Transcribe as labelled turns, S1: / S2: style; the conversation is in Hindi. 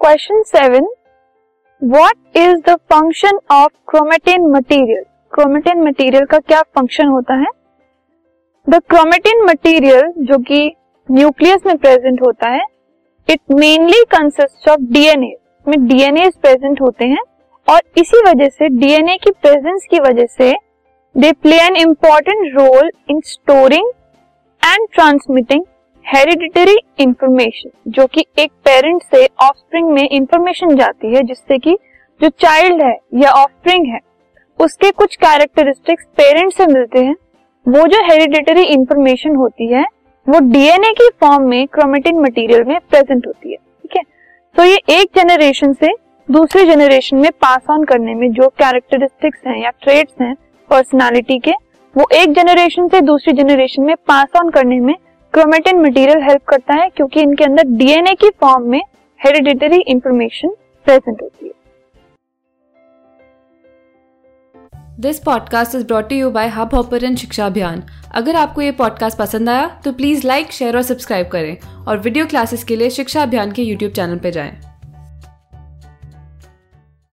S1: Question seven what is the function of chromatin material chromatin material का क्या फ़ंक्शन होता है? द क्रोमेटिन मटेरियल जो कि न्यूक्लियस में प्रेजेंट होता है it mainly consist of DNA में डीएनए प्रेजेंट होते हैं और इसी वजह से डीएनए की प्रेजेंस की वजह से they play an important role in storing and transmitting hereditary information जो कि एक पेरेंट से ऑफस्प्रिंग में इंफॉर्मेशन जाती है, जिससे कि जो चाइल्ड है या ऑफस्प्रिंग है, उसके कुछ कैरेक्टरिस्टिक्स पेरेंट से मिलते हैं। वो जो हेरिडिटरी इंफॉर्मेशन होती है, वो डीएनए की फॉर्म में क्रोमेटिन मटेरियल में प्रेजेंट होती है, ठीक है? तो ये एक जनरेशन से दूसरे जनरेशन में पास ऑन करने में जो कैरेक्टरिस्टिक्स हैं या ट्रेड्स हैं पर्सनालिटी के, वो एक जनरेशन से दूसरी जनरेशन में पास ऑन करने में क्रोमेटिन मटेरियल हेल्प करता है क्योंकि इनके अंदर डीएनए की फॉर्म में हेरिडिटरी इंफॉर्मेशन प्रेजेंट होती है
S2: this podcast is brought you by Hubhopper शिक्षा अभियान अगर आपको ये पॉडकास्ट पसंद आया तो प्लीज़ लाइक शेयर और सब्सक्राइब करें और वीडियो क्लासेस के लिए शिक्षा अभियान के यूट्यूब चैनल पर जाएँ।